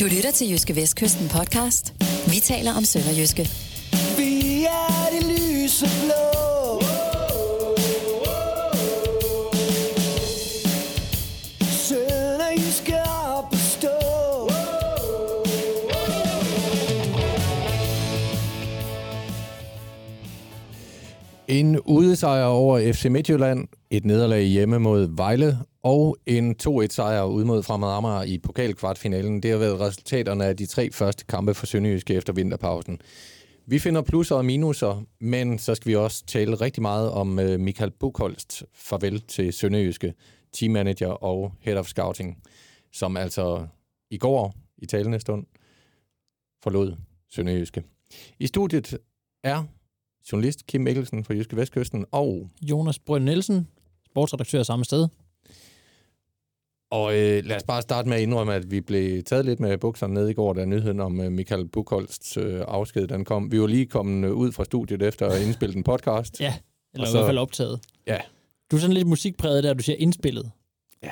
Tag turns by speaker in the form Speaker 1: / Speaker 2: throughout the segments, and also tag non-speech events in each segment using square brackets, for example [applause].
Speaker 1: Du lytter til Jyske Vestkysten podcast. Vi taler om Sønderjyske.
Speaker 2: Vi er det lyse blå.
Speaker 3: En udesejr over FC Midtjylland, et nederlag hjemme mod Vejle og en 2-1-sejr ud mod Fremad Amager i pokalkvartfinalen. Det har været resultaterne af de tre første kampe for Sønderjyske efter vinterpausen. Vi finder plusser og minuser, men så skal vi også tale rigtig meget om øh, Michael Bukholst farvel til Sønderjyske, teammanager og head of scouting, som altså i går i talende stund forlod Sønderjyske. I studiet er journalist Kim Mikkelsen fra Jyske Vestkysten og
Speaker 4: Jonas Brønd Nielsen, sportsredaktør samme sted.
Speaker 3: Og øh, lad os bare starte med at indrømme, at vi blev taget lidt med bukserne ned i går, da nyheden om øh, Michael Bukholsts øh, afsked den kom. Vi var lige kommet øh, ud fra studiet efter at indspille en podcast.
Speaker 4: Ja, eller
Speaker 3: Og
Speaker 4: i
Speaker 3: så-
Speaker 4: hvert fald optaget.
Speaker 3: Ja.
Speaker 4: Du er sådan lidt musikpræget der, du siger indspillet. [laughs]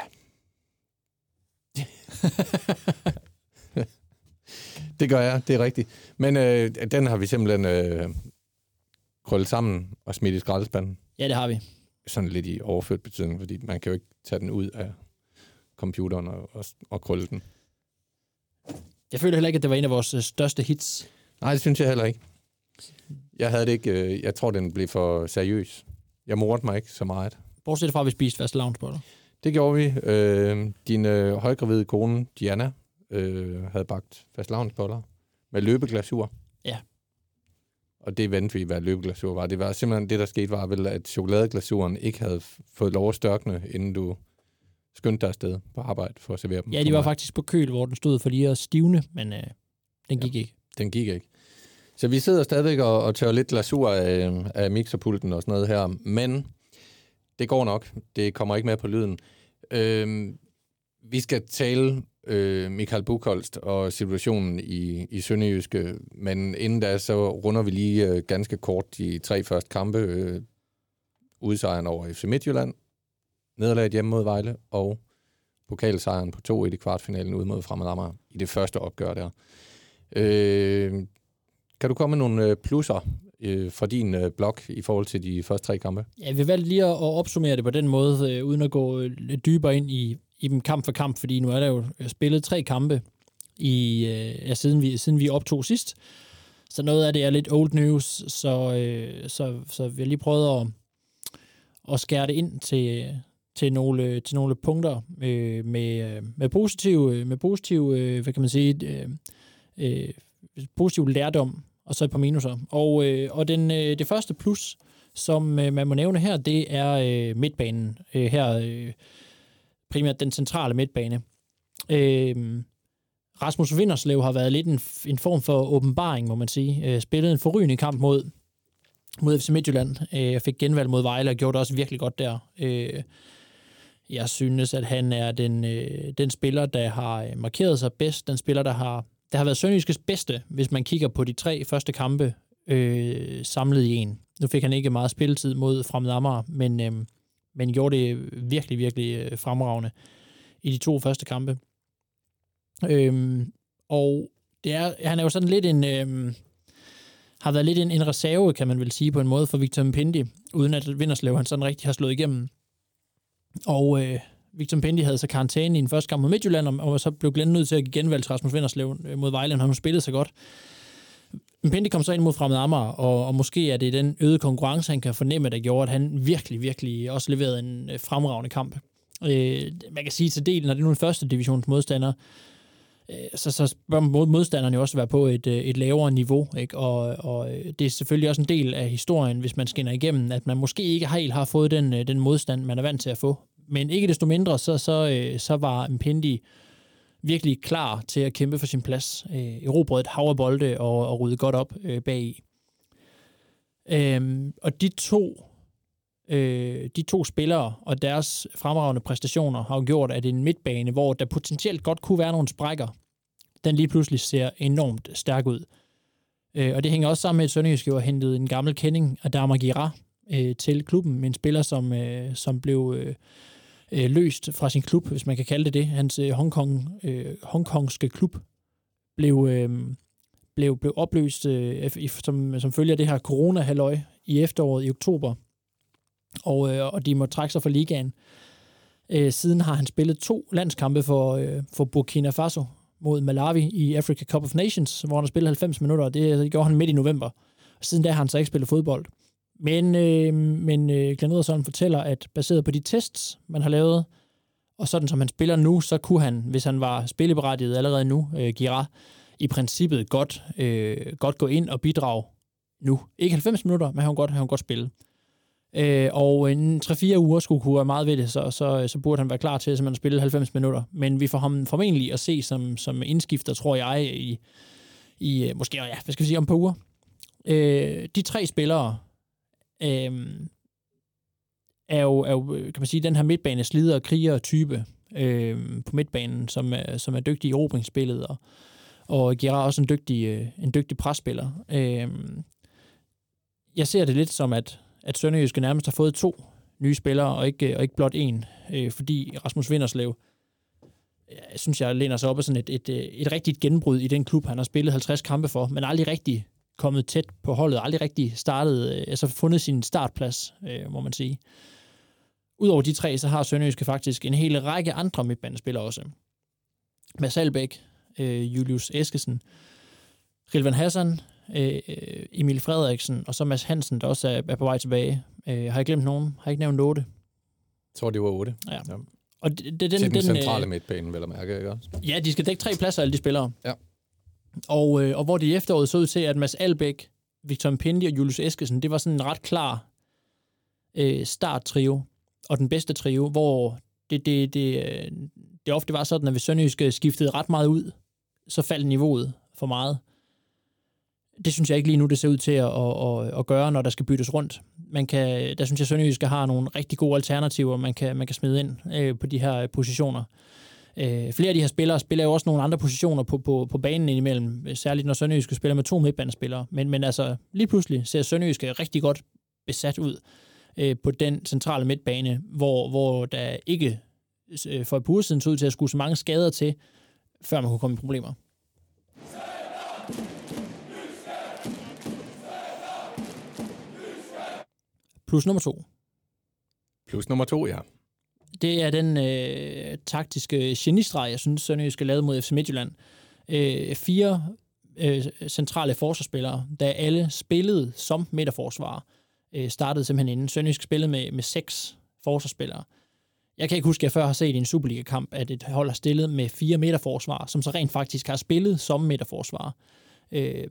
Speaker 3: Det gør jeg, det er rigtigt. Men øh, den har vi simpelthen øh, krøllet sammen og smidt i skraldespanden.
Speaker 4: Ja, det har vi.
Speaker 3: Sådan lidt i overført betydning, fordi man kan jo ikke tage den ud af computeren og, og, og krølle den.
Speaker 4: Jeg føler heller ikke, at det var en af vores øh, største hits.
Speaker 3: Nej, det synes jeg heller ikke. Jeg havde det ikke, øh, jeg tror, den blev for seriøs. Jeg mordte mig ikke så meget.
Speaker 4: Bortset fra, at vi spiste fast loungeboller.
Speaker 3: Det gjorde vi. Øh, din øh, højgravide kone, Diana, øh, havde bagt fastelavnsboller med løbeglasur.
Speaker 4: Ja.
Speaker 3: Og det vendte vi, hvad løbeglasur var. Det var simpelthen det, der skete, var vel, at chokoladeglasuren ikke havde fået lov at størkne, inden du skyndte dig afsted på arbejde for at servere dem.
Speaker 4: Ja, de var faktisk på køl, hvor den stod for lige at stivne, men øh, den gik ikke.
Speaker 3: Den gik ikke. Så vi sidder stadigvæk og, og tør lidt glasur af, af mixerpulten og sådan noget her, men det går nok. Det kommer ikke med på lyden. Øhm, vi skal tale øh, Michael Bukholst og situationen i, i Sønderjyske, men inden da, så runder vi lige øh, ganske kort de tre første kampe. Øh, udsejren over FC Midtjylland, nederlaget hjemme mod Vejle, og pokalsejren på 2-1 i kvartfinalen ud mod Fremad Amager i det første opgør der. Øh, kan du komme med nogle øh, plusser øh, fra din øh, blog i forhold til de første tre kampe?
Speaker 4: Ja, vi valgte lige at, at opsummere det på den måde, øh, uden at gå øh, lidt dybere ind i, i dem kamp for kamp, fordi nu er der jo øh, spillet tre kampe, i, øh, ja, siden, vi, siden vi optog sidst. Så noget af det er lidt old news, så, øh, så, så vi har lige prøvet at, at skære det ind til, til, nogle, øh, til nogle punkter øh, med, øh, med positiv, øh, med positiv øh, hvad kan man sige, øh, øh, positiv lærdom, og så et par minuser. Og, øh, og den, øh, det første plus, som øh, man må nævne her, det er øh, midtbanen. Øh, her øh, primært den centrale midtbane. Øh, Rasmus Vinderslev har været lidt en, en form for åbenbaring, må man sige. Øh, spillet en forrygende kamp mod, mod FC Midtjylland. Øh, fik genvalg mod Vejle og gjorde det også virkelig godt der. Øh, jeg synes, at han er den, øh, den spiller, der har øh, markeret sig bedst. Den spiller, der har, der har været Sønderjyskes bedste, hvis man kigger på de tre første kampe øh, samlet i en. Nu fik han ikke meget spilletid mod Fremad Amager, men, øh, men gjorde det virkelig, virkelig øh, fremragende i de to første kampe. Øhm, og det er, han er jo sådan lidt en... Øhm, har været lidt en, en reserve, kan man vel sige på en måde, for Victor Mpindi, uden at Vinderslev han sådan rigtig har slået igennem. Og øh, Victor Mpendi havde så karantæne i den første kamp mod Midtjylland, og, og så blev Glenn nødt til at give genvalg til Rasmus Vinderslev øh, mod Vejle, han har nu spillet så godt. Mpendi kom så ind mod Fremad Amager, og, og måske er det den øgede konkurrence, han kan fornemme, der gjorde, at han virkelig, virkelig også leverede en øh, fremragende kamp. Øh, man kan sige til del, når det er nu en første divisions modstander, Øh, så, så bør modstanderen jo også være på et, øh, et lavere niveau. Ikke? Og, og øh, det er selvfølgelig også en del af historien, hvis man skinner igennem, at man måske ikke helt har fået den, den modstand, man er vant til at få. Men ikke desto mindre, så, så, så var Mpendi virkelig klar til at kæmpe for sin plads. Øh, erobrede et hav af bolde og, og rydde godt op øh, bagi. Øhm, og de to øh, de to spillere og deres fremragende præstationer har jo gjort, at en midtbane, hvor der potentielt godt kunne være nogle sprækker, den lige pludselig ser enormt stærk ud. Øh, og det hænger også sammen med, at Sønderjysk jo har hentet en gammel kending, Adama Gira, øh, til klubben. En spiller, som, øh, som blev øh, øh, løst fra sin klub, hvis man kan kalde det det. Hans øh, Hongkong, øh, hongkongske klub blev, øh, blev, blev opløst øh, som, som følger det her corona-halløj i efteråret i oktober, og, øh, og de må trække sig fra ligaen. Øh, siden har han spillet to landskampe for, øh, for Burkina Faso mod Malawi i Africa Cup of Nations, hvor han har spillet 90 minutter, og øh, det gjorde han midt i november. Siden da har han så ikke spillet fodbold. Men, øh, men øh, Glenn Ederson fortæller, at baseret på de tests, man har lavet, og sådan som han spiller nu, så kunne han, hvis han var spilleberettiget allerede nu, øh, Gira, i princippet godt, øh, godt gå ind og bidrage nu. Ikke 90 minutter, men han kunne godt, han kunne godt spille. Øh, og inden 3-4 uger skulle kunne være meget ved det, så, så, så burde han være klar til at spille 90 minutter. Men vi får ham formentlig at se som, som indskifter, tror jeg, i, i måske, ja, hvad skal vi sige, om et par uger. Øh, de tre spillere øh, er, jo, er jo, kan man sige, den her midtbane slider og kriger type øh, på midtbanen, som er, som er dygtig i erobringsspillet, og, og Gerard er også en dygtig, øh, en dygtig presspiller. Øh, jeg ser det lidt som, at, at Sønderjyske nærmest har fået to nye spillere, og ikke, og ikke blot en, øh, fordi Rasmus Vinderslev, jeg synes, jeg læner sig op af sådan et, et, øh, et, rigtigt gennembrud i den klub, han har spillet 50 kampe for, men aldrig rigtig kommet tæt på holdet, aldrig rigtig startet, øh, altså fundet sin startplads, øh, må man sige. Udover de tre, så har Sønderjyske faktisk en hel række andre midtbanespillere også. Mads Albæk, øh, Julius Eskesen, Rilvan Hassan, øh, Emil Frederiksen, og så Mads Hansen, der også er, er på vej tilbage. Øh, har jeg glemt nogen? Har jeg ikke nævnt otte?
Speaker 3: Jeg tror, det var 8.
Speaker 4: Ja.
Speaker 3: Ja.
Speaker 4: Og det, det, den,
Speaker 3: Til den,
Speaker 4: den,
Speaker 3: centrale
Speaker 4: øh,
Speaker 3: midtbane, vil jeg mærke, ikke også?
Speaker 4: Ja, de skal dække tre pladser, alle de spillere.
Speaker 3: Ja.
Speaker 4: Og, øh, og hvor det i efteråret så ud til, at Mads Albeck, Victor Mpendi og Julius Eskesen, det var sådan en ret klar øh, starttrio, og den bedste trio, hvor det, det, det, øh, det ofte var sådan, at hvis Sønderjyske skiftede ret meget ud, så faldt niveauet for meget. Det synes jeg ikke lige nu, det ser ud til at, at, at, at gøre, når der skal byttes rundt. Man kan, der synes jeg, at har nogle rigtig gode alternativer, man kan, man kan smide ind øh, på de her øh, positioner. Øh, flere af de her spillere spiller jo også nogle andre positioner på, på, på banen indimellem, særligt når Sønderjyske spiller med to midtbanespillere. Men, men altså, lige pludselig ser Sønderjyske øh, rigtig godt besat ud øh, på den centrale midtbane, hvor, hvor der ikke øh, for et par uger siden så ud til at skulle så mange skader til, før man kunne komme i problemer. Plus nummer to.
Speaker 3: Plus nummer to, ja.
Speaker 4: Det er den øh, taktiske genistreg, jeg synes, Sønderjysk skal lave mod FC Midtjylland. Øh, fire øh, centrale forsvarsspillere, der alle spillede som midterforsvarer, øh, startede simpelthen inden. Sønderjysk spillede med, med seks forsvarsspillere. Jeg kan ikke huske, at jeg før har set i en Superliga-kamp, at et hold har stillet med fire midterforsvar, som så rent faktisk har spillet som midterforsvar. Øh,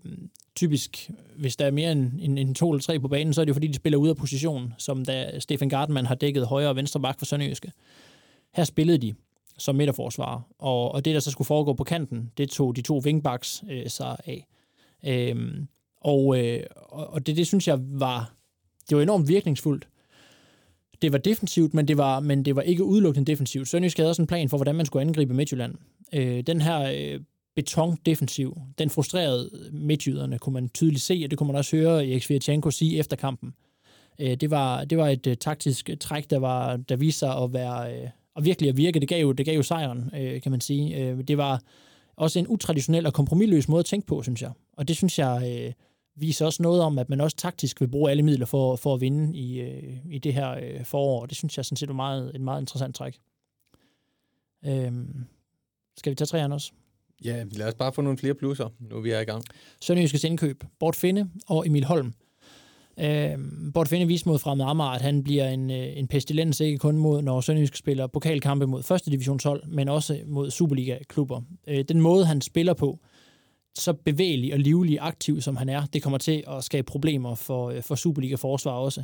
Speaker 4: typisk, hvis der er mere end, end, end to eller tre på banen, så er det jo fordi, de spiller ud af position, som da Stefan Gardenman har dækket højre og venstre bak for Sønderjyske. Her spillede de som midterforsvarer, og, og det, der så skulle foregå på kanten, det tog de to wingbacks øh, sig af. Øhm, og, øh, og og det, det synes jeg var, det var enormt virkningsfuldt. Det var defensivt, men det var, men det var ikke udelukkende defensivt. Sønderjysk havde også en plan for, hvordan man skulle angribe Midtjylland. Øh, den her øh, betondefensiv, den frustrerede midtjyderne, kunne man tydeligt se, og det kunne man også høre Erik Svirtjenko sige efter kampen. Øh, det, var, det var et øh, taktisk træk, der, var, der viste sig at være øh, og virkelig at virke. Det gav jo, det gav jo sejren, kan man sige. Det var også en utraditionel og kompromilløs måde at tænke på, synes jeg. Og det synes jeg viser også noget om, at man også taktisk vil bruge alle midler for, for at vinde i, i det her forår. Og det synes jeg sådan set er meget, et meget interessant træk. Øh, skal vi tage træerne også?
Speaker 3: Ja, lad os bare få nogle flere plusser, nu vi er i gang.
Speaker 4: Sønderjyskes indkøb. Bort Finde og Emil Holm. Øh, Bort Finde viste mod Fremad Amager, at han bliver en, øh, en pestilens, ikke kun mod, når Sønderjysk spiller pokalkampe mod første divisionshold, men også mod Superliga-klubber. Øh, den måde, han spiller på, så bevægelig og livlig aktiv, som han er, det kommer til at skabe problemer for, øh, for Superliga-forsvar også.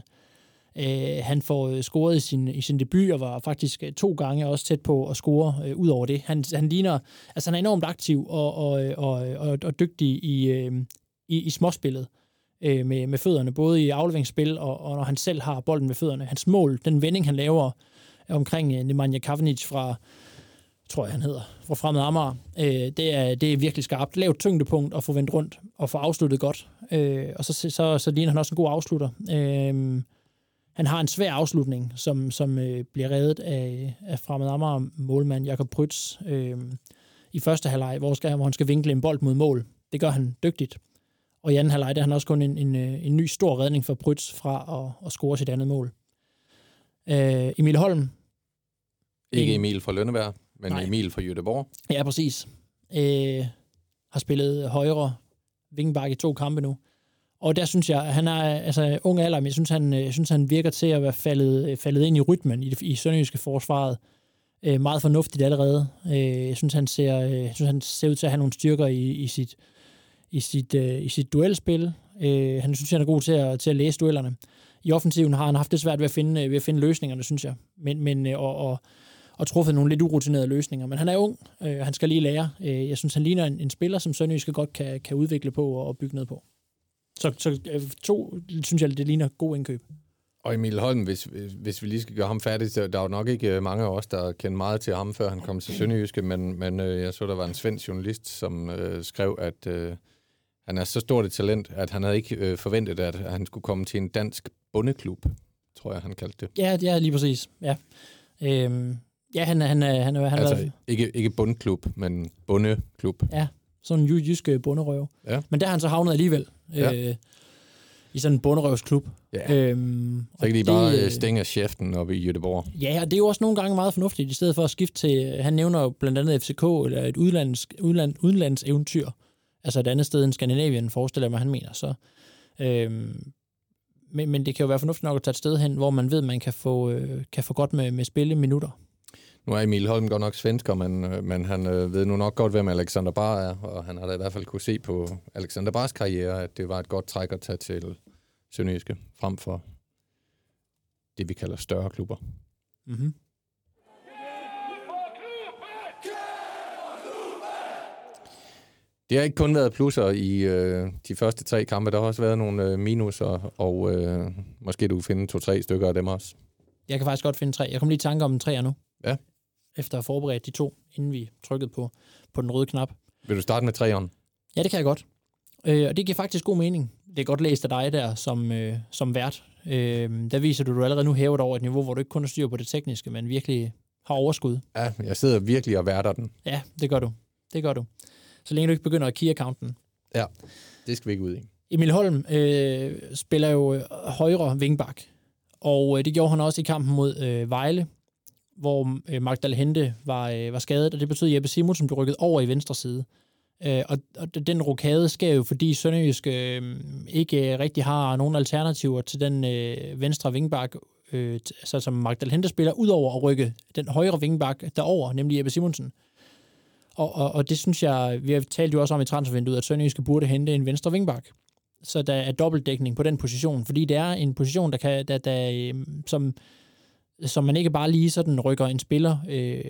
Speaker 4: Øh, han får øh, scoret i sin, i sin debut, og var faktisk øh, to gange også tæt på at score øh, ud over det. Han, han ligner, altså han er enormt aktiv og, og, øh, og, og, og dygtig i, øh, i, i småspillet øh, med, med fødderne, både i afleveringsspil og, og når han selv har bolden med fødderne. Hans mål, den vending, han laver omkring øh, Nemanja Kavanic fra, tror jeg han hedder, fra Fremad Amager, øh, det, er, det er virkelig skarpt. Lavt tyngdepunkt og få vendt rundt og få afsluttet godt. Øh, og så, så, så ligner han også en god afslutter. Øh, han har en svær afslutning, som, som øh, bliver reddet af, af Fremad Amager målmand Jakob Prytz. Øh, i første halvleg, hvor, skal, hvor han skal vinkle en bold mod mål. Det gør han dygtigt. Og i anden halvleg, der har han også kun en, en, øh, en ny stor redning for Prytz fra at, at score sit andet mål. Øh, Emil Holm.
Speaker 3: Ikke
Speaker 4: en-
Speaker 3: Emil fra Lønneberg, men
Speaker 4: Nej.
Speaker 3: Emil fra Jødeborg.
Speaker 4: Ja, præcis. Øh, har spillet højre vingbak i to kampe nu. Og der synes jeg, han er altså ung alder, men jeg synes, han, øh, jeg synes, han virker til at være faldet, øh, faldet ind i rytmen i, i Sønderjyske forsvaret. Øh, meget fornuftigt allerede. Øh, jeg synes, han ser, øh, jeg synes, han ser ud til at have nogle styrker i, i sit, i sit, øh, i sit duelspil. Øh, han synes, han er god til at, til at læse duellerne. I offensiven har han haft det svært ved at finde, ved at finde løsningerne, synes jeg. Men, men og, og, og truffet nogle lidt urutinerede løsninger. Men han er ung, øh, han skal lige lære. Øh, jeg synes, han ligner en, en spiller, som Sønderjyske godt kan, kan udvikle på og, og bygge noget på. Så, så øh, to, synes jeg, det ligner god indkøb.
Speaker 3: Og Emil Holm, hvis, hvis- vi lige skal gøre ham færdig, så der er jo nok ikke øh, mange af os, der kender meget til ham, før han kom til Sønderjyske, men, men øh, jeg så, der var en svensk journalist, som øh, skrev, at øh, han er så stort et talent, at han havde ikke øh, forventet, at han skulle komme til en dansk bundeklub, tror jeg, han kaldte det.
Speaker 4: Ja, ja lige præcis. Ja, øhm, ja han, han, han, er- han
Speaker 3: Altså
Speaker 4: er
Speaker 3: ikke, ikke bundklub, men bundeklub.
Speaker 4: Sådan en jy- jysk øh, bunderøv.
Speaker 3: Ja.
Speaker 4: Men der er han så havnet alligevel.
Speaker 3: Ja.
Speaker 4: Øh, I sådan en bunderøvsklub.
Speaker 3: Ja.
Speaker 4: Øhm,
Speaker 3: Så kan de bare
Speaker 4: det,
Speaker 3: øh, stænge chefen oppe i Jødeborg.
Speaker 4: Ja, og det er jo også nogle gange meget fornuftigt, i stedet for at skifte til, han nævner jo blandt andet FCK, eller et udlands, udland, udlandseventyr, altså et andet sted end Skandinavien, forestiller jeg mig, han mener. Så, øhm, men, men det kan jo være fornuftigt nok at tage et sted hen, hvor man ved, man kan få, øh, kan få godt med, med spille minutter.
Speaker 3: Nu er Emil Holm godt nok svensker, men, øh, men han øh, ved nu nok godt, hvem Alexander Bar er, og han har da i hvert fald kunne se på Alexander Bars karriere, at det var et godt træk at tage til Sønderjyske, frem for det, vi kalder større klubber.
Speaker 4: Mm-hmm.
Speaker 3: Det har ikke kun været plusser i øh, de første tre kampe, der har også været nogle øh, minuser, og øh, måske du kan finde to-tre stykker af dem også.
Speaker 4: Jeg kan faktisk godt finde tre. Jeg kom lige i tanke om tre nu.
Speaker 3: Ja.
Speaker 4: Efter at have forberedt de to, inden vi trykkede på, på den røde knap.
Speaker 3: Vil du starte med treeren?
Speaker 4: Ja, det kan jeg godt. Øh, og det giver faktisk god mening. Det er godt læst af dig der som, øh, som vært. Øh, der viser du, at du allerede nu hæver dig over et niveau, hvor du ikke kun har styr på det tekniske, men virkelig har overskud.
Speaker 3: Ja, jeg sidder virkelig og værter den.
Speaker 4: Ja, det gør du. Det gør du. Så længe du ikke begynder at key-accounten.
Speaker 3: Ja, det skal vi ikke ud i.
Speaker 4: Emil Holm øh, spiller jo højre vingbak, og øh, det gjorde han også i kampen mod øh, Vejle, hvor øh, Magdal Hente var, øh, var skadet, og det betød, at Jeppe Simonsen blev rykket over i venstre side. Øh, og, og den rokade sker jo, fordi Sønderjysk øh, ikke øh, rigtig har nogen alternativer til den øh, venstre vingbak, øh, altså, som Magdal Hente spiller, udover at rykke den højre vingbak derover, nemlig Jeppe Simonsen. Og, og, og det synes jeg, vi har talt jo også om i transfervinduet, at Sønderjyske burde hente en venstre vingbak. Så der er dobbeltdækning på den position, fordi det er en position, der kan, der, der, øh, som, som man ikke bare lige sådan rykker en spiller øh,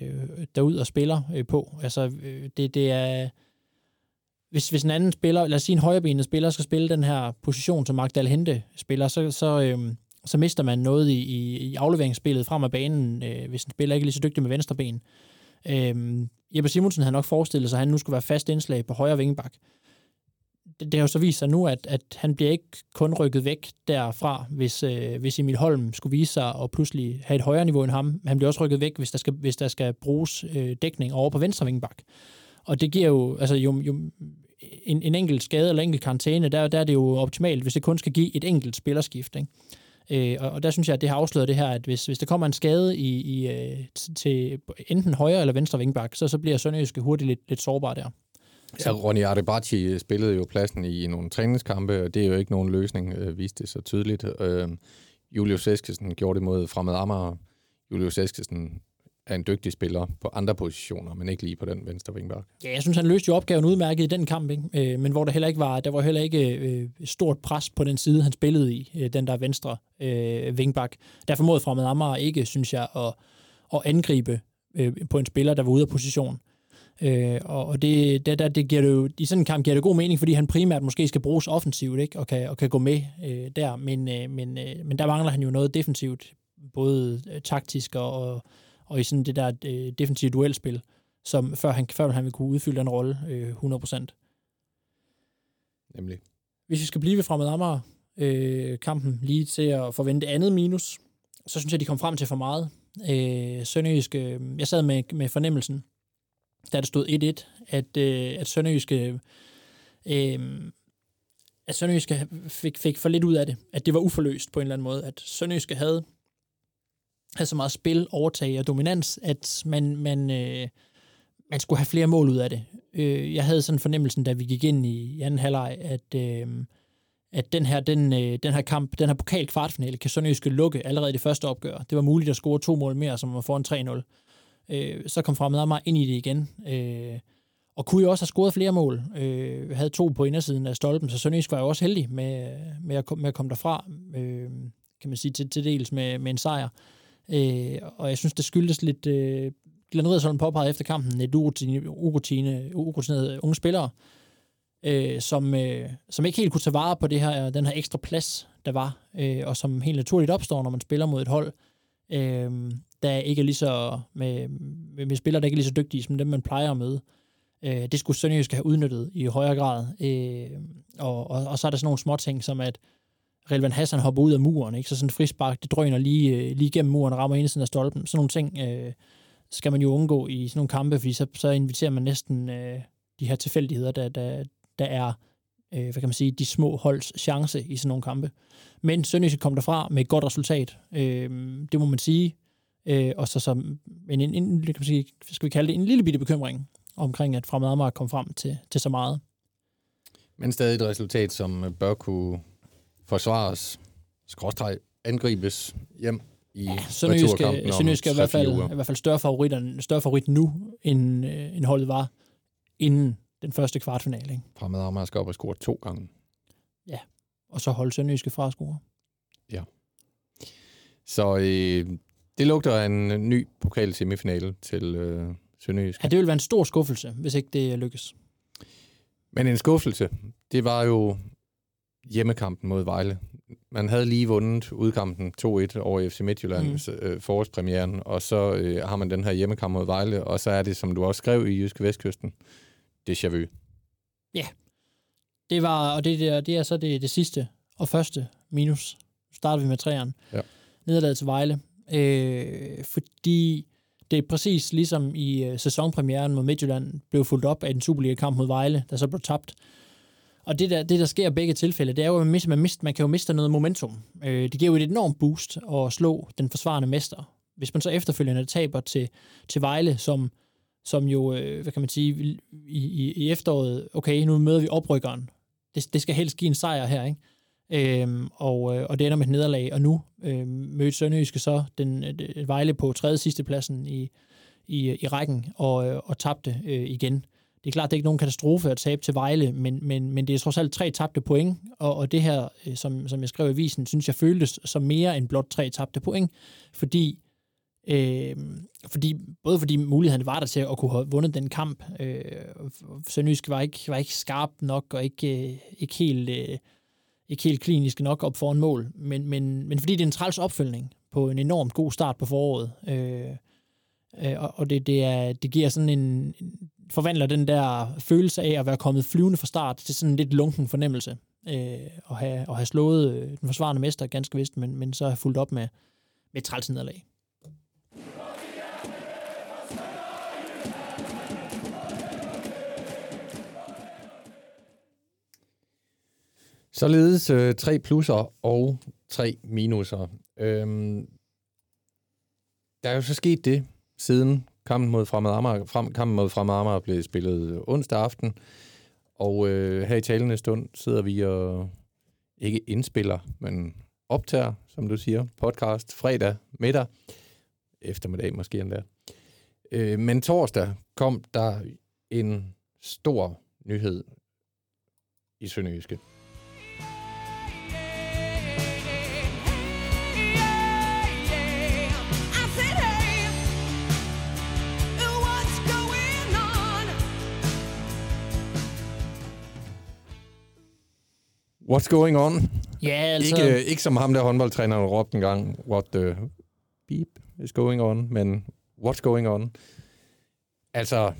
Speaker 4: derud og spiller øh, på. Altså, øh, det, det er... Hvis, hvis en anden spiller, lad os sige en højrebenet spiller, skal spille den her position, som Magdal Hente spiller, så, så, øh, så mister man noget i, i, i afleveringsspillet frem af banen, øh, hvis en spiller ikke er lige så dygtig med venstre ben. Øh, Jeppe Simonsen havde nok forestillet sig, at han nu skulle være fast indslag på højre vingebak det har jo så vist sig nu, at, at han bliver ikke kun rykket væk derfra, hvis, øh, hvis Emil Holm skulle vise sig og pludselig have et højere niveau end ham. Han bliver også rykket væk, hvis der skal, hvis der skal bruges øh, dækning over på venstre vingbak. Og det giver jo, altså jo, jo en, en enkelt skade eller enkelt karantæne, der, der er det jo optimalt, hvis det kun skal give et enkelt spillerskift. Ikke? Øh, og, og der synes jeg, at det har afsløret det her, at hvis, hvis der kommer en skade i, i, øh, til enten højre eller venstre vingbak, så, så bliver Sønderjyske hurtigt lidt, lidt sårbar der.
Speaker 3: Ja, Ronny Ardebachi spillede jo pladsen i nogle træningskampe, og det er jo ikke nogen løsning, øh, viste det så tydeligt. Øh, Julius Eskesen gjorde det mod Fremad Amager. Julius Eskesen er en dygtig spiller på andre positioner, men ikke lige på den venstre vingbak.
Speaker 4: Ja, jeg synes, han løste jo opgaven udmærket i den kamp, ikke? Øh, men hvor der heller ikke var, der var heller ikke øh, stort pres på den side, han spillede i, øh, den der venstre øh, vingbak. Der formåede Fremad Amager ikke, synes jeg, at, at angribe øh, på en spiller, der var ude af position. Øh, og og det, det, der, det giver det jo, i sådan en kamp giver det god mening, fordi han primært måske skal bruges offensivt, ikke? Og, kan, og kan gå med øh, der, men, øh, men, øh, men der mangler han jo noget defensivt, både øh, taktisk og, og, og i sådan det der øh, defensive duelspil, som før han, før han vil kunne udfylde den rolle øh, 100%.
Speaker 3: Nemlig.
Speaker 4: Hvis vi skal blive ved Fremad Amager, øh, kampen lige til at forvente andet minus, så synes jeg, de kom frem til for meget. Øh, Sønderjysk, øh, jeg sad med, med fornemmelsen, da det stod 1-1, at, øh, at Sønderjyske, øh, at Sønderjyske fik, fik for lidt ud af det. At det var uforløst på en eller anden måde. At Sønderjyske havde, havde så meget spil, overtag og dominans, at man, man, øh, man skulle have flere mål ud af det. Øh, jeg havde sådan fornemmelsen, da vi gik ind i anden halvleg, at, øh, at den her, den, øh, den her kamp, den her pokal kvartfinale, kan Sønderjyske lukke allerede i det første opgør. Det var muligt at score to mål mere, som var foran 3-0. Øh, så kom Fremad Amager ind i det igen. Øh, og kunne jo også have scoret flere mål. Øh, havde to på indersiden af stolpen, så Sønderjysk var jo også heldig med, med, at, med at komme derfra, øh, kan man sige, til, til dels med, med en sejr. Øh, og jeg synes, det skyldes lidt... Øh, Glenn Riddersholm påpegede efter kampen et urutine, urutinerede unge spillere, øh, som, øh, som ikke helt kunne tage vare på det her, den her ekstra plads, der var, øh, og som helt naturligt opstår, når man spiller mod et hold, øh, Øhm, der ikke er lige så, med, med, med spillere, der ikke er lige så dygtige som dem, man plejer at møde. Øh, det skulle Sønderjysk have udnyttet i højere grad. Øh, og, og, og så er der sådan nogle små ting, som at Relvan Hassan hopper ud af muren, ikke? så sådan en frispark, det drøner lige, øh, lige gennem muren og rammer indersiden af stolpen. Sådan nogle ting øh, skal man jo undgå i sådan nogle kampe, fordi så, så inviterer man næsten øh, de her tilfældigheder, der, der, der er øh, hvad kan man sige, de små holds chance i sådan nogle kampe. Men Sønderjysk kom derfra med et godt resultat. Øh, det må man sige. Øh, og så som en, en, en, kan man sige, skal vi kalde det, en lille bitte bekymring omkring, at Fremad Amager kom frem til, til så meget.
Speaker 3: Men stadig et resultat, som bør kunne forsvares, skråstreg, angribes hjem i ja,
Speaker 4: Sønderjyske, Sønderjyske er i hvert fald, i hvert fald større, favorit, større favorit nu, end, øh, end holdet var inden den første kvartfinale. Ikke?
Speaker 3: Fremad Amager skal op og score to gange.
Speaker 4: Ja, og så holde Sønderjyske fra at score.
Speaker 3: Ja. Så øh, det lugter af en ny pokal semifinale til øh, Sønderjysk.
Speaker 4: Ja, det vil være en stor skuffelse, hvis ikke det lykkes.
Speaker 3: Men en skuffelse, det var jo hjemmekampen mod Vejle. Man havde lige vundet udkampen 2-1 over FC Midtjylland, mm. øh, forårspremieren, og så øh, har man den her hjemmekamp mod Vejle, og så er det, som du også skrev i Jyske Vestkysten, déjà vu.
Speaker 4: Ja, det var, og det, det, det er så det, det sidste og første minus. Nu starter vi med træerne. Ja. Nederlaget til Vejle. Øh, fordi det er præcis ligesom i øh, sæsonpremieren mod Midtjylland blev fuldt op af en Superliga-kamp mod Vejle, der så blev tabt. Og det der, det, der sker i begge tilfælde, det er jo, at man, mister, man, mister, man kan jo miste noget momentum. Øh, det giver jo et enormt boost at slå den forsvarende mester. Hvis man så efterfølgende taber til, til Vejle, som, som jo, øh, hvad kan man sige, i, i, i efteråret, okay, nu møder vi oprykkeren. Det, det skal helst give en sejr her, ikke? Øhm, og, øh, og det ender med et nederlag, og nu øh, mødte Sønderjyske så den, øh, Vejle på tredje sidste pladsen i, i, i rækken, og, øh, og tabte øh, igen. Det er klart, det er ikke nogen katastrofe at tabe til Vejle, men, men, men det er trods alt tre tabte point, og, og det her, øh, som, som jeg skrev i visen, synes jeg føltes som mere end blot tre tabte point, fordi Øh, fordi, både fordi muligheden var der til at kunne have vundet den kamp. Øh, Sønderjysk var ikke, var ikke skarp nok og ikke, øh, ikke helt... Øh, ikke helt klinisk nok op foran mål, men, men, men fordi det er en træls opfølgning på en enormt god start på foråret. Øh, øh, og det, det, er, det giver sådan en, forvandler den der følelse af at være kommet flyvende fra start til sådan en lidt lunken fornemmelse. Øh, at, have, at have slået øh, den forsvarende mester ganske vist, men, men så have fulgt op med, med trælsnederlag.
Speaker 3: Således øh, tre plusser og tre minuser. Øhm, der er jo så sket det, siden kampen mod Fremad Amager, frem, kampen mod Fremad Amager blev spillet øh, onsdag aften. Og øh, her i talende stund sidder vi og ikke indspiller, men optager, som du siger, podcast fredag middag, eftermiddag måske endda. Øh, men torsdag kom der en stor nyhed i Sønderjyske. What's going on?
Speaker 4: Ja, altså...
Speaker 3: Ikke, ikke som ham der håndboldtræneren råbte en gang, what the beep is going on, men what's going on? Altså,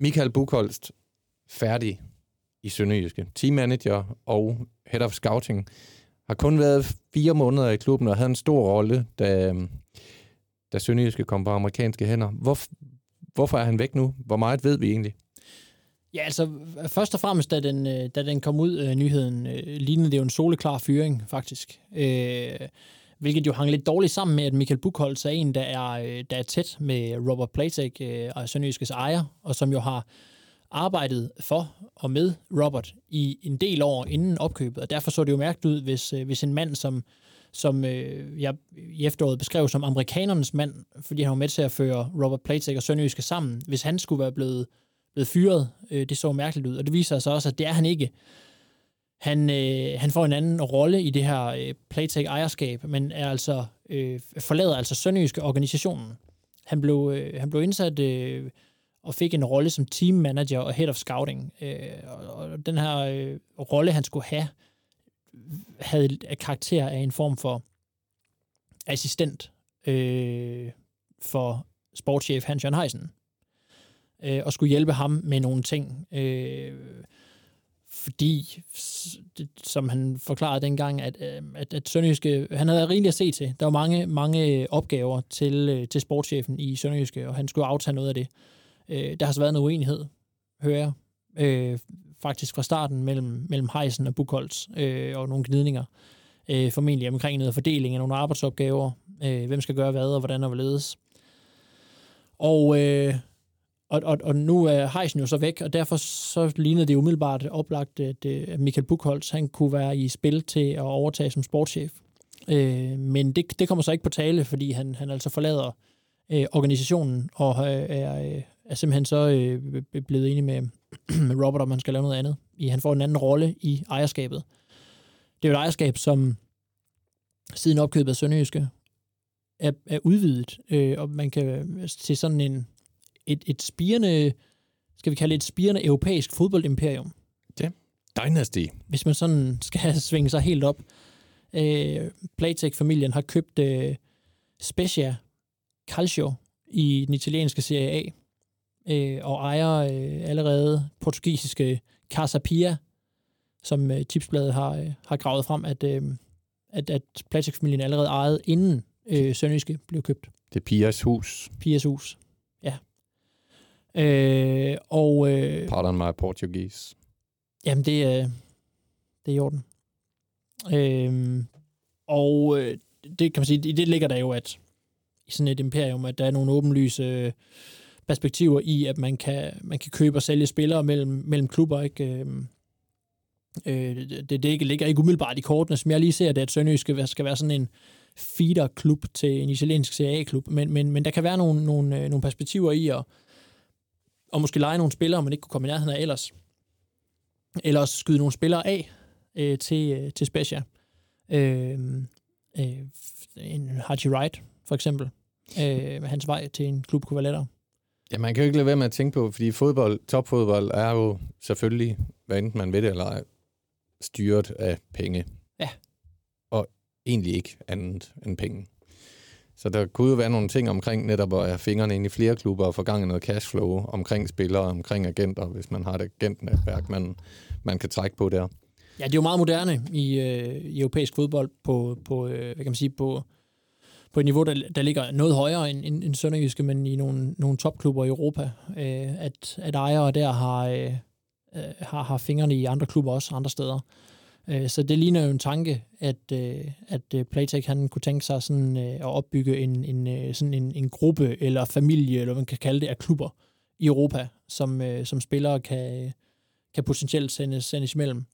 Speaker 3: Michael Bukholst, færdig i Sønderjyske. Teammanager og head of scouting. Har kun været fire måneder i klubben og havde en stor rolle, da, da Sønderjyske kom på amerikanske hænder. Hvor, hvorfor er han væk nu? Hvor meget ved vi egentlig?
Speaker 4: Ja, altså først og fremmest, da den, øh, da den kom ud, øh, nyheden, øh, lignede det jo en soleklar fyring, faktisk. Øh, hvilket jo hang lidt dårligt sammen med, at Michael Buchholz er en, der er, øh, der er tæt med Robert Platek, øh, Sønderjyskes ejer, og som jo har arbejdet for og med Robert i en del år inden opkøbet, og derfor så det jo mærkeligt ud, hvis, øh, hvis en mand, som, som øh, jeg i efteråret beskrev som amerikanernes mand, fordi han var med til at føre Robert Platek og Sønderjyske sammen, hvis han skulle være blevet, blevet fyret, øh, det så mærkeligt ud, og det viser sig også, at det er han ikke. Han, øh, han får en anden rolle i det her øh, Playtech-ejerskab, men er altså, øh, forlader altså Sønderjyske organisationen. Han blev, øh, han blev indsat øh, og fik en rolle som team manager og head of scouting. Øh, og, og den her øh, rolle, han skulle have, havde karakter af en form for assistent øh, for sportschef Hans-Jørgen Heisen, øh, og skulle hjælpe ham med nogle ting. Øh, fordi, som han forklarede dengang, at, øh, at, at Sønderjyske, han havde rigeligt at se til. Der var mange, mange opgaver til, øh, til sportschefen i Sønderjyske, og han skulle aftage noget af det. Øh, der har så været en uenighed, hører jeg, øh, faktisk fra starten mellem, mellem Heisen og Bukholz, øh, og nogle gnidninger, øh, formentlig omkring noget fordeling af nogle arbejdsopgaver, øh, hvem skal gøre hvad, og hvordan og hvorledes. Og, øh, og, og, og nu er Heisen jo så væk, og derfor så lignede det umiddelbart oplagt, at, at Michael Buchholz han kunne være i spil til at overtage som sportschef. Øh, men det, det kommer så ikke på tale, fordi han, han altså forlader øh, organisationen og øh, er, øh, er simpelthen så øh, blevet enig med, med [clears throat] Robert, om han skal lave noget andet. I, han får en anden rolle i ejerskabet. Det er jo et ejerskab, som siden opkøbet af Sønderjyske er, er udvidet, øh, og man kan se sådan en, et, et spirende, skal vi kalde det et spirende europæisk fodboldimperium.
Speaker 3: Ja, Dynasty.
Speaker 4: Hvis man sådan skal [laughs] svinge sig helt op. Øh, Playtech-familien har købt øh, Spezia Calcio i den italienske Serie A, øh, og ejer øh, allerede portugisiske Casa Pia, som øh, tipsbladet har, øh, har gravet frem, at, øh, at, at Playtech-familien allerede ejede, inden øh, Sønderjyske blev købt.
Speaker 3: Det er Pias hus.
Speaker 4: Pias hus. Øh, og, øh,
Speaker 3: Pardon my Portuguese.
Speaker 4: Jamen, det er, det er i orden. Øh, og øh, det kan man sige, i det ligger der jo, at i sådan et imperium, at der er nogle åbenlyse øh, perspektiver i, at man kan, man kan købe og sælge spillere mellem, mellem klubber. Ikke? Øh, øh, det, det ikke, ligger ikke umiddelbart i kortene, som jeg lige ser det, at Sønderjysk skal, skal være sådan en feeder-klub til en italiensk Serie A-klub, men, men, men der kan være nogle, nogle, øh, nogle perspektiver i at og måske lege nogle spillere, man ikke kunne komme i nærheden af ellers. Eller også skyde nogle spillere af øh, til, øh, til Spezia. Øh, øh, en Haji Wright, for eksempel. Øh, hans vej til en klub kunne være lettere.
Speaker 3: Ja, man kan jo ikke lade være med at tænke på, fordi fodbold, topfodbold er jo selvfølgelig, hvad enten man ved det eller ej, styret af penge.
Speaker 4: Ja.
Speaker 3: Og egentlig ikke andet end penge. Så der kunne jo være nogle ting omkring netop at have fingrene ind i flere klubber og få gang i noget cashflow omkring spillere, omkring agenter, hvis man har et agentnetværk, man, man kan trække på der.
Speaker 4: Ja, det er jo meget moderne i, øh, i europæisk fodbold på, på øh, hvad kan man sige, på, på et niveau, der, der ligger noget højere end, end, end Sønderjyske, men i nogle, nogle topklubber i Europa, øh, at, at ejere der har, øh, øh har, har fingrene i andre klubber også, andre steder. Øh, så det ligner jo en tanke, at, øh, at øh, Playtech han kunne tænke sig sådan, øh, at opbygge en, en, sådan en, en gruppe eller familie, eller hvad man kan kalde det, af klubber i Europa, som, som spillere kan, kan potentielt sendes, sendes imellem.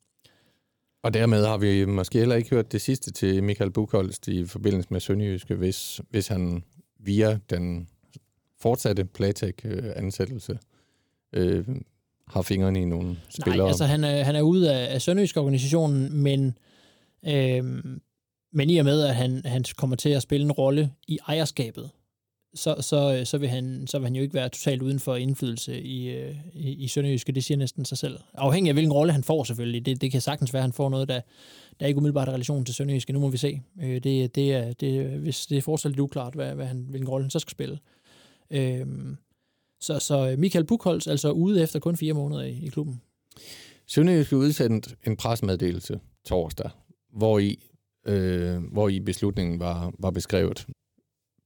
Speaker 3: Og dermed har vi måske heller ikke hørt det sidste til Michael Buchholst i forbindelse med Sønderjyske, hvis, hvis han via den fortsatte Playtech-ansættelse øh, har fingrene i nogle spillere.
Speaker 4: Nej, altså han er, han er ude af, af Sønderjysk-organisationen, men, øh, men i og med, at han, han kommer til at spille en rolle i ejerskabet, så, så, så, vil han, så vil han jo ikke være totalt uden for indflydelse i, øh, i, i Sønderjyske. Det siger næsten sig selv. Afhængig af, hvilken rolle han får selvfølgelig. Det, det kan sagtens være, at han får noget, der, der ikke umiddelbart er relation til Sønderjyske. Nu må vi se. Øh, det, det er, det, hvis det er fortsat lidt uklart, hvad, hvad han, hvilken rolle han så skal spille. Øh, så, så øh, Michael Buchholz altså ude efter kun fire måneder i, i klubben.
Speaker 3: Sønderjyske udsendte en presmeddelelse torsdag, hvor i, øh, hvor i beslutningen var, var beskrevet.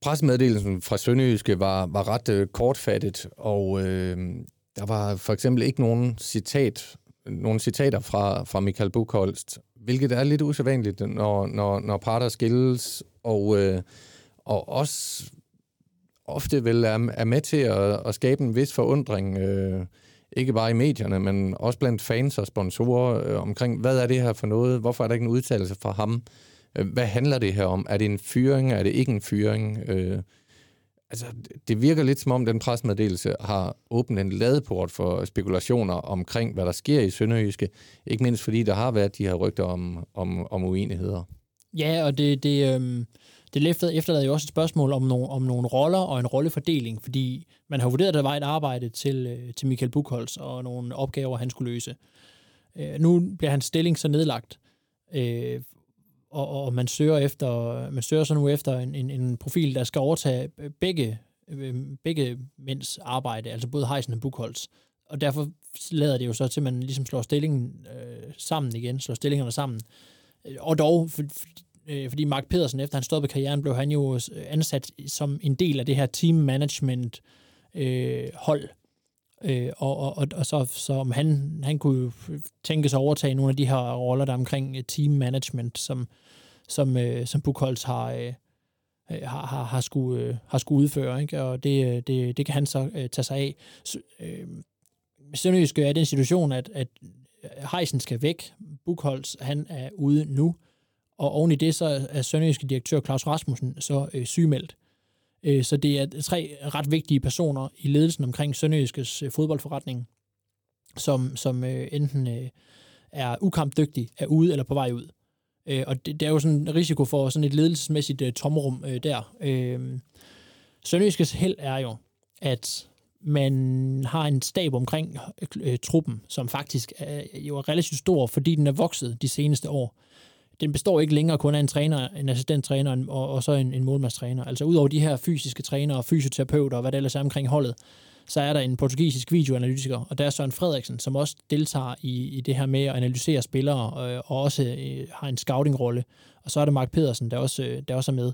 Speaker 3: pressemeddelelsen fra Sønderjyske var, var ret øh, kortfattet, og øh, der var for eksempel ikke nogen citat, nogen citater fra, fra Michael Buchholst, hvilket er lidt usædvanligt, når, når, når parter skilles, og, øh, og også ofte vel er, er med til at, at skabe en vis forundring, øh, ikke bare i medierne, men også blandt fans og sponsorer øh, omkring, hvad er det her for noget? Hvorfor er der ikke en udtalelse fra ham? Øh, hvad handler det her om? Er det en fyring? Er det ikke en fyring? Øh, altså, det virker lidt som om, den presmeddelelse har åbnet en ladeport for spekulationer omkring, hvad der sker i Sønderjyske. Ikke mindst fordi der har været de her rygter om, om, om uenigheder.
Speaker 4: Ja, og det, det, øh, det efterlader jo også et spørgsmål om nogle, om nogle roller og en rollefordeling, fordi man har vurderet, at der var et arbejde til, øh, til Michael Buchholz og nogle opgaver, han skulle løse. Øh, nu bliver hans stilling så nedlagt, øh, og, og man søger efter man søger så nu efter en, en, en profil, der skal overtage begge, øh, begge mænds arbejde, altså både Heisen og Buchholz. Og derfor lader det jo så til, at man ligesom slår stillingen øh, sammen igen, slår stillingerne sammen. Øh, og dog, for, for, øh, fordi Mark Pedersen, efter han stoppede karrieren, blev han jo øh, ansat som en del af det her team management øh, hold. Øh, og, og, og, og så, så om han, han kunne tænke sig at overtage nogle af de her roller, der er omkring øh, team management, som, som, øh, som Buchholz har, øh, øh har, har, har, skulle, øh, har skulle udføre, ikke? og det, det, det kan han så øh, tage sig af. Så, øh, Sønderjysk er den situation, at, at Heisen skal væk, Buchholz han er ude nu, og oven i det så er Sønderjyske direktør Claus Rasmussen så øh, sygemeldt. Øh, så det er tre ret vigtige personer i ledelsen omkring Sønderjyskes øh, fodboldforretning, som, som øh, enten øh, er ukampdygtig, er ude eller på vej ud. Øh, og det, der er jo sådan en risiko for sådan et ledelsesmæssigt øh, tomrum øh, der. Øh, Sønderjyskes held er jo, at man har en stab omkring øh, truppen, som faktisk er jo er relativt stor, fordi den er vokset de seneste år. Den består ikke længere kun af en træner, en assistenttræner og, og så en, en målmandstræner. Altså udover de her fysiske trænere og fysioterapeuter og hvad der ellers er omkring holdet, så er der en portugisisk videoanalytiker, og der er Søren Frederiksen, som også deltager i, i det her med at analysere spillere, øh, og også øh, har en scouting-rolle. Og så er der Mark Pedersen, der også, øh, der også er med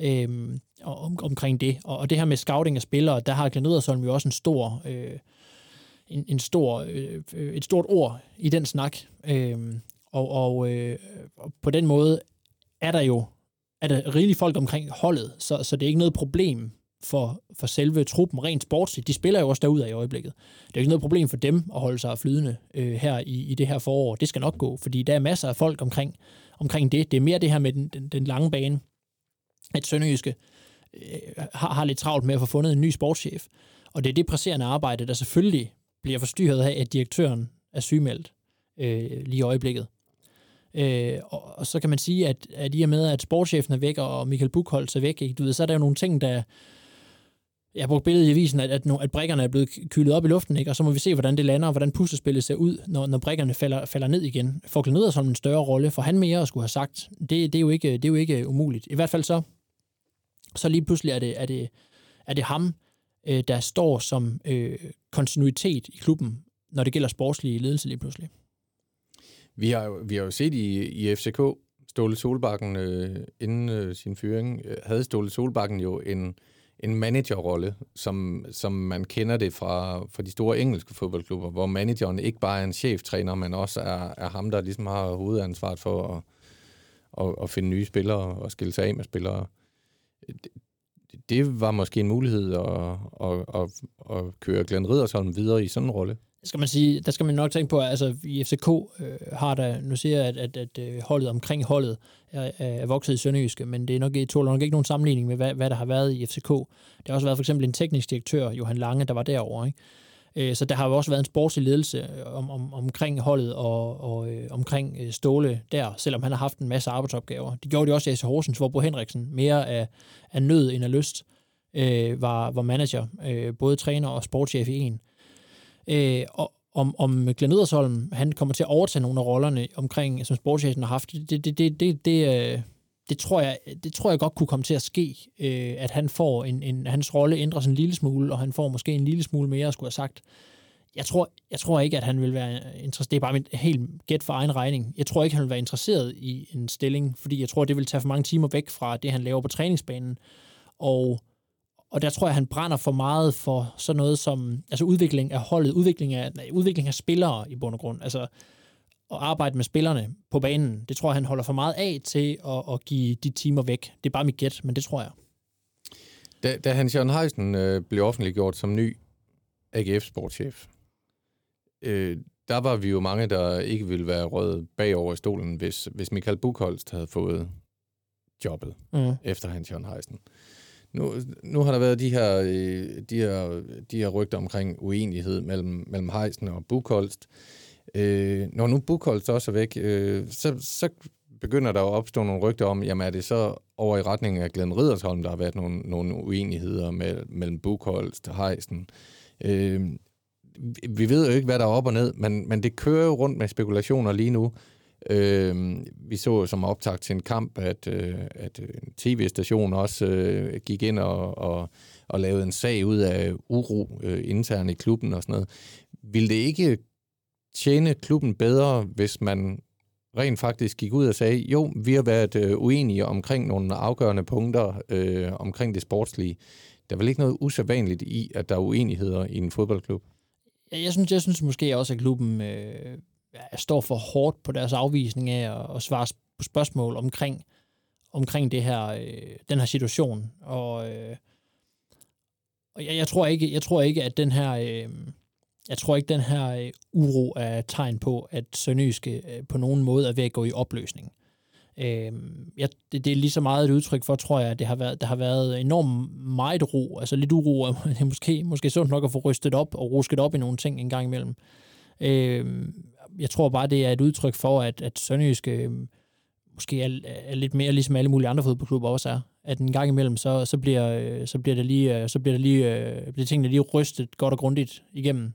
Speaker 4: øh, om, omkring det. Og, og det her med scouting af spillere, der har Glenn Edersholm jo også en stor... Øh, en, en stor, øh, øh et stort ord i den snak. Øh, og, og, øh, og på den måde er der jo er der rigeligt folk omkring holdet, så, så det er ikke noget problem for, for selve truppen rent sportsligt. De spiller jo også derude i øjeblikket. Det er ikke noget problem for dem at holde sig flydende øh, her i, i det her forår. Det skal nok gå, fordi der er masser af folk omkring, omkring det. Det er mere det her med den, den, den lange bane, at Sønderjyske øh, har, har lidt travlt med at få fundet en ny sportschef. Og det er det presserende arbejde, der selvfølgelig bliver forstyrret af, at direktøren er sygemeldt øh, lige i øjeblikket. Øh, og, og så kan man sige, at, at i og med, at sportschefen er væk, og Michael Buchholz er væk, ikke, du ved, så er der jo nogle ting, der, jeg har brugt billedet i avisen, at, at, at brækkerne er blevet kylet op i luften, ikke? og så må vi se, hvordan det lander, og hvordan puslespillet ser ud, når, når brækkerne falder, falder ned igen. Får Glenn som en større rolle, for han mere at skulle have sagt, det, det, er jo ikke, det er jo ikke umuligt. I hvert fald så, så lige pludselig er det, er det, er det ham, øh, der står som øh, kontinuitet i klubben, når det gælder sportslige ledelse lige pludselig.
Speaker 3: Vi har jo, vi har jo set i, i FCK, Ståle Solbakken øh, inden øh, sin fyring, øh, havde Ståle Solbakken jo en, en managerrolle, som, som man kender det fra, fra de store engelske fodboldklubber, hvor manageren ikke bare er en cheftræner, men også er, er ham, der ligesom har hovedansvaret for at, at, at finde nye spillere og skille sig af med spillere. Det, det var måske en mulighed at, at, at, at køre Glenn Riddersholm videre i sådan en rolle
Speaker 4: skal man sige, der skal man nok tænke på, at altså, i FCK øh, har der, nu siger jeg, at, at, at øh, holdet omkring holdet er, er vokset i Sønderjyske, men det er nok, tåler nok ikke nogen sammenligning med, hvad, hvad der har været i FCK. Der har også været for eksempel en teknisk direktør, Johan Lange, der var derovre, ikke? Øh, så der har jo også været en sportslig ledelse øh, om, om, omkring holdet og, og øh, omkring øh, Ståle der, selvom han har haft en masse arbejdsopgaver. Det gjorde de også i AC Horsens, hvor Bo Henriksen mere af, af nød end af lyst øh, var, var manager, øh, både træner og sportschef i en. Øh, og om, om Glenn Edersholm, han kommer til at overtage nogle af rollerne omkring, som sportschefen har haft, det, det, det, det, det, øh, det, tror jeg, det tror jeg godt kunne komme til at ske, øh, at han får en, en, hans rolle ændrer sig en lille smule, og han får måske en lille smule mere, skulle have sagt. Jeg tror, jeg tror ikke, at han vil være interesseret. Det er bare mit helt gæt for egen regning. Jeg tror ikke, han vil være interesseret i en stilling, fordi jeg tror, det vil tage for mange timer væk fra det, han laver på træningsbanen. Og, og der tror jeg, han brænder for meget for sådan noget som altså udvikling af holdet, udvikling af, nej, udvikling af spillere i bund og grund. Altså at arbejde med spillerne på banen. Det tror jeg, han holder for meget af til at, at give de timer væk. Det er bare mit gæt, men det tror jeg.
Speaker 3: Da, da Hans Jørgen Heisen øh, blev offentliggjort som ny AGF-sportschef, øh, der var vi jo mange, der ikke ville være røget bagover i stolen, hvis, hvis Michael Buchholst havde fået jobbet
Speaker 4: Mm.
Speaker 3: efter Hans Jørgen Heisen. Nu, nu har der været de her, øh, de her, de her rygter omkring uenighed mellem, mellem Heisen og Buchholst. Øh, når nu Buchholst også er væk, øh, så, så begynder der at opstå nogle rygter om, jamen er det så over i retning af Glenn Riddersholm, der har været nogle, nogle uenigheder med, mellem Buchholst og Heisen. Øh, vi ved jo ikke, hvad der er op og ned, men, men det kører jo rundt med spekulationer lige nu. Øh, vi så som optag til en kamp, at, øh, at øh, en tv-station også øh, gik ind og, og, og lavede en sag ud af uro øh, internt i klubben og sådan noget. Vil det ikke tjene klubben bedre, hvis man rent faktisk gik ud og sagde, jo, vi har været øh, uenige omkring nogle afgørende punkter øh, omkring det sportslige. Der er vel ikke noget usædvanligt i, at der er uenigheder i en fodboldklub?
Speaker 4: Jeg, jeg, synes, jeg synes måske også, at klubben øh, ja, står for hårdt på deres afvisning af at, at svare på spørgsmål omkring, omkring det her, øh, den her situation. Og, øh, og jeg, jeg, tror ikke, jeg tror ikke, at den her... Øh, jeg tror ikke, den her øh, uro er tegn på, at Sønderjyske øh, på nogen måde er ved at gå i opløsning. Øh, jeg, det, det er lige så meget et udtryk for, tror jeg, at det har været, der har været enormt meget ro, altså lidt uro, og det er [laughs] måske, måske sundt nok at få rystet op og rusket op i nogle ting en gang imellem. Øh, jeg tror bare, det er et udtryk for, at, at Sønderjyske øh, måske er, er lidt mere ligesom alle mulige andre fodboldklubber også er. At en gang imellem, så, så, bliver, øh, så bliver det lige, øh, så bliver det lige, øh, bliver tingene lige rystet godt og grundigt igennem.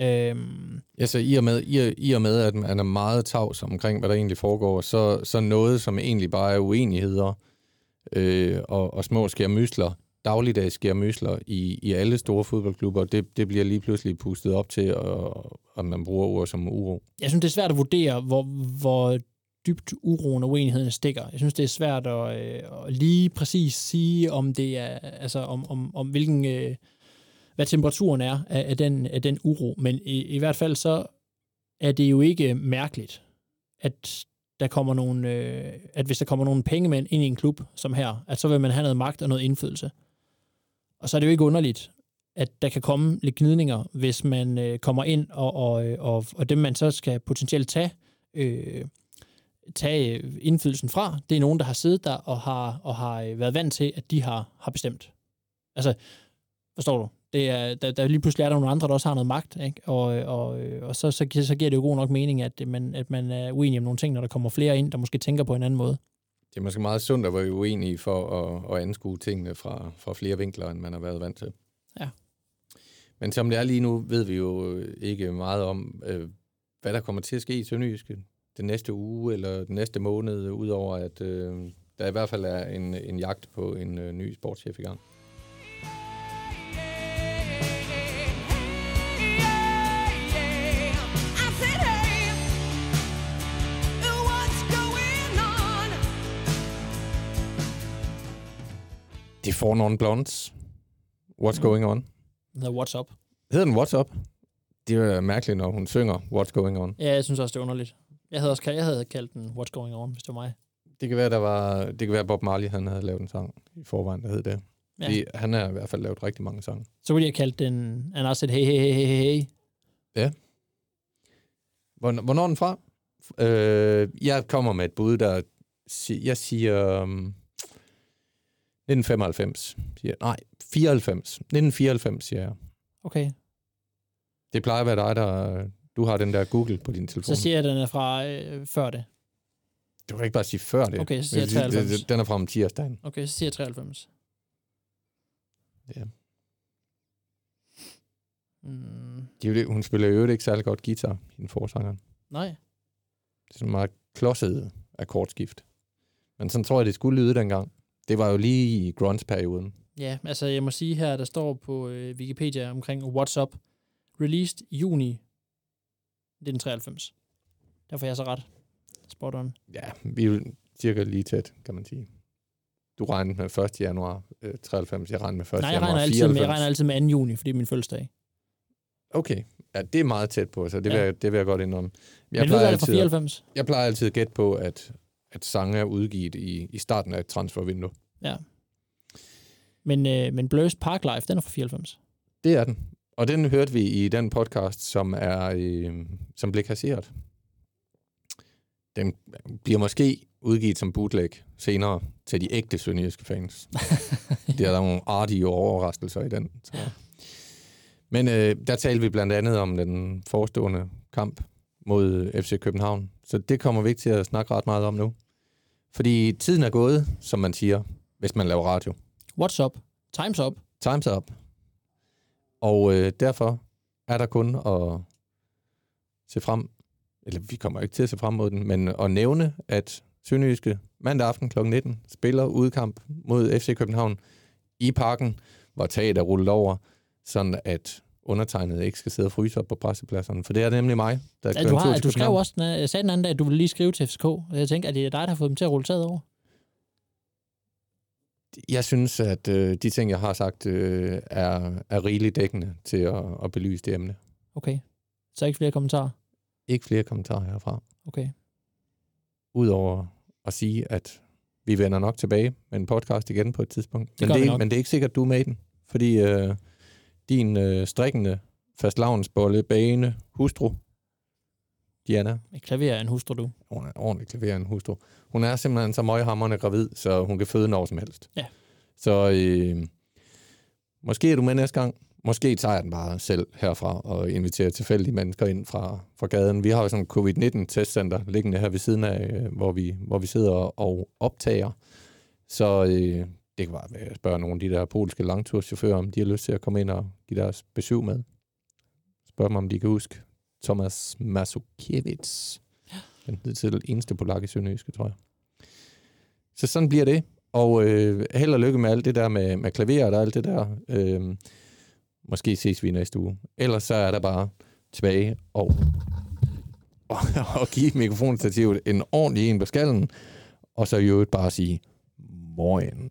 Speaker 4: Øhm,
Speaker 3: Altså i og, med, i, i og med, at man er meget tavs omkring, hvad der egentlig foregår, så, så noget, som egentlig bare er uenigheder øh, og, og små skærmysler, dagligdags skærmysler i, i alle store fodboldklubber, det, det bliver lige pludselig pustet op til, og, og man bruger ord som uro.
Speaker 4: jeg synes, det er svært at vurdere, hvor, hvor dybt uroen og uenigheden stikker. Jeg synes, det er svært at, øh, at lige præcis sige, om det er, altså om, om, om hvilken, øh, hvad temperaturen er af, af, den, af den uro. Men i, i hvert fald så er det jo ikke mærkeligt, at der kommer nogle, øh, at hvis der kommer nogle pengemænd ind i en klub som her, at så vil man have noget magt og noget indflydelse. Og så er det jo ikke underligt, at der kan komme lidt gnidninger, hvis man øh, kommer ind, og, og, øh, og, og dem man så skal potentielt tage, øh, tage øh, indflydelsen fra, det er nogen, der har siddet der og har, og har øh, været vant til, at de har, har bestemt. Altså, forstår du? Det er, der, der lige pludselig er der nogle andre, der også har noget magt, ikke? Og, og, og så, så, så giver det jo god nok mening, at man, at man er uenig om nogle ting, når der kommer flere ind, der måske tænker på en anden måde.
Speaker 3: Det er måske meget sundt at være uenig for at, at anskue tingene fra, fra flere vinkler, end man har været vant til.
Speaker 4: Ja.
Speaker 3: Men som det er lige nu, ved vi jo ikke meget om, øh, hvad der kommer til at ske i Sønderjyske den næste uge eller den næste måned, udover at øh, der i hvert fald er en, en jagt på en øh, ny sportschef i gang. Det får non blondes. What's going on?
Speaker 4: The What's Up.
Speaker 3: Hedder den What's Up? Det er mærkeligt, når hun synger What's going on.
Speaker 4: Ja, jeg synes også, det er underligt. Jeg havde også kaldt, jeg havde kaldt den What's Going On, hvis det var mig.
Speaker 3: Det kan være, der var, det kan være Bob Marley, han havde lavet en sang i forvejen, der hed det.
Speaker 4: Ja.
Speaker 3: Fordi han har i hvert fald lavet rigtig mange sange.
Speaker 4: Så kunne de have kaldt den, han har sagt hey, hey, hey, hey, hey, hey.
Speaker 3: Hvornår, hvornår er den fra? Øh, jeg kommer med et bud, der... Jeg siger... Um, 1995. Siger, nej, 94. 1994, siger jeg.
Speaker 4: Okay.
Speaker 3: Det plejer at være dig, der... Du har den der Google på din telefon.
Speaker 4: Så siger jeg, at den er fra øh, før det.
Speaker 3: Du kan ikke bare sige før det.
Speaker 4: Okay, så siger jeg
Speaker 3: Det- det-
Speaker 4: 93.
Speaker 3: det- Den er fra om tirsdagen.
Speaker 4: Okay, så siger jeg 93.
Speaker 3: Ja.
Speaker 4: Mm,
Speaker 3: Det hun spiller jo ikke særlig godt guitar i den forsanger.
Speaker 4: nej.
Speaker 3: Det er sådan meget klodset akkordskift. Men sådan tror jeg, det skulle lyde dengang. Det var jo lige i grunge-perioden.
Speaker 4: Ja, altså jeg må sige her, der står på øh, Wikipedia omkring What's Up, released i juni 1993. Derfor er jeg så ret spot on.
Speaker 3: Ja, vi er cirka lige tæt, kan man sige. du regnede med 1. januar øh, 93, jeg regnede med 1.
Speaker 4: Nej, jeg
Speaker 3: januar
Speaker 4: regner, altid
Speaker 3: 94.
Speaker 4: med, jeg regner altid med 2. juni, fordi det er min fødselsdag.
Speaker 3: Okay, ja, det er meget tæt på, så det,
Speaker 4: Ja.
Speaker 3: vil, jeg, det vil jeg godt indrømme. Jeg,
Speaker 4: Men ved du, er det fra
Speaker 3: altid,
Speaker 4: 94?
Speaker 3: jeg plejer altid at gætte på, at, at sange er udgivet i, i starten af et transfervindue.
Speaker 4: Men, øh, men Blur's Park Life, den er fra 94.
Speaker 3: Det er den. Og den hørte vi i den podcast, som er øh, som blev kasseret. Den bliver måske udgivet som bootleg senere til de ægte sønderjyske fans. [laughs] Det er der nogle artige overraskelser i den. Så. Men øh, der talte vi blandt andet om den forestående kamp mod FC København. Så det kommer vi ikke til at snakke ret meget om nu. Fordi tiden er gået, som man siger, hvis man laver radio.
Speaker 4: What's up? Time's up.
Speaker 3: Time's up. Og øh, derfor er der kun at se frem, eller vi kommer ikke til at se frem mod den, men at nævne, at Sønderjyske mandag aften kl. 19 spiller udkamp mod FC København i parken, hvor taget er rullet over, sådan at undertegnet ikke skal sidde og fryse op på pressepladserne. For det er nemlig mig, der
Speaker 4: Ja, du, har, du skrev også, den, jeg sagde den anden dag, at du ville lige skrive til FCK. Og jeg tænkte, at det er dig, der har fået dem til at rulle taget over.
Speaker 3: Jeg synes, at øh, de ting, jeg har sagt, øh, er, er rigeligt dækkende til at, at belyse det emne.
Speaker 4: Okay. Så ikke flere kommentarer.
Speaker 3: Ikke flere kommentarer herfra.
Speaker 4: Okay.
Speaker 3: Udover at sige, at vi vender nok tilbage med en podcast igen på et tidspunkt.
Speaker 4: Det
Speaker 3: men, det er, men det er ikke sikkert, du er med i den. Fordi øh, din øh, strikkende fastlavnsbolle, bane, hustru, Diana,
Speaker 4: Et klaver er en hustru, du.
Speaker 3: hun er ordentligt klaverende hustru. Hun er simpelthen så møghamrende gravid, så hun kan føde når som helst.
Speaker 4: Ja.
Speaker 3: Så øh, måske er du med næste gang. Måske tager jeg den bare selv herfra og inviterer tilfældige mennesker ind fra, fra gaden. Vi har jo sådan en covid-19-testcenter liggende her ved siden af, øh, hvor vi, hvor vi sidder og optager. Så øh, det kan bare være at spørge nogle af de der polske langturschauffører, om de har lyst til at komme ind og give deres besøg med. Spørg dem, om de kan huske Thomas Masukiewicz. Den hidtil eneste polak i Sønderjyske, tror jeg. Så sådan bliver det. Og øh, held og lykke med alt det der med, med klaveret og alt det der. Øh, måske ses vi næste uge. Ellers så er der bare tilbage og, [laughs] og, og give mikrofonstativet en ordentlig en på skallen. Og så i øvrigt bare sige morgen.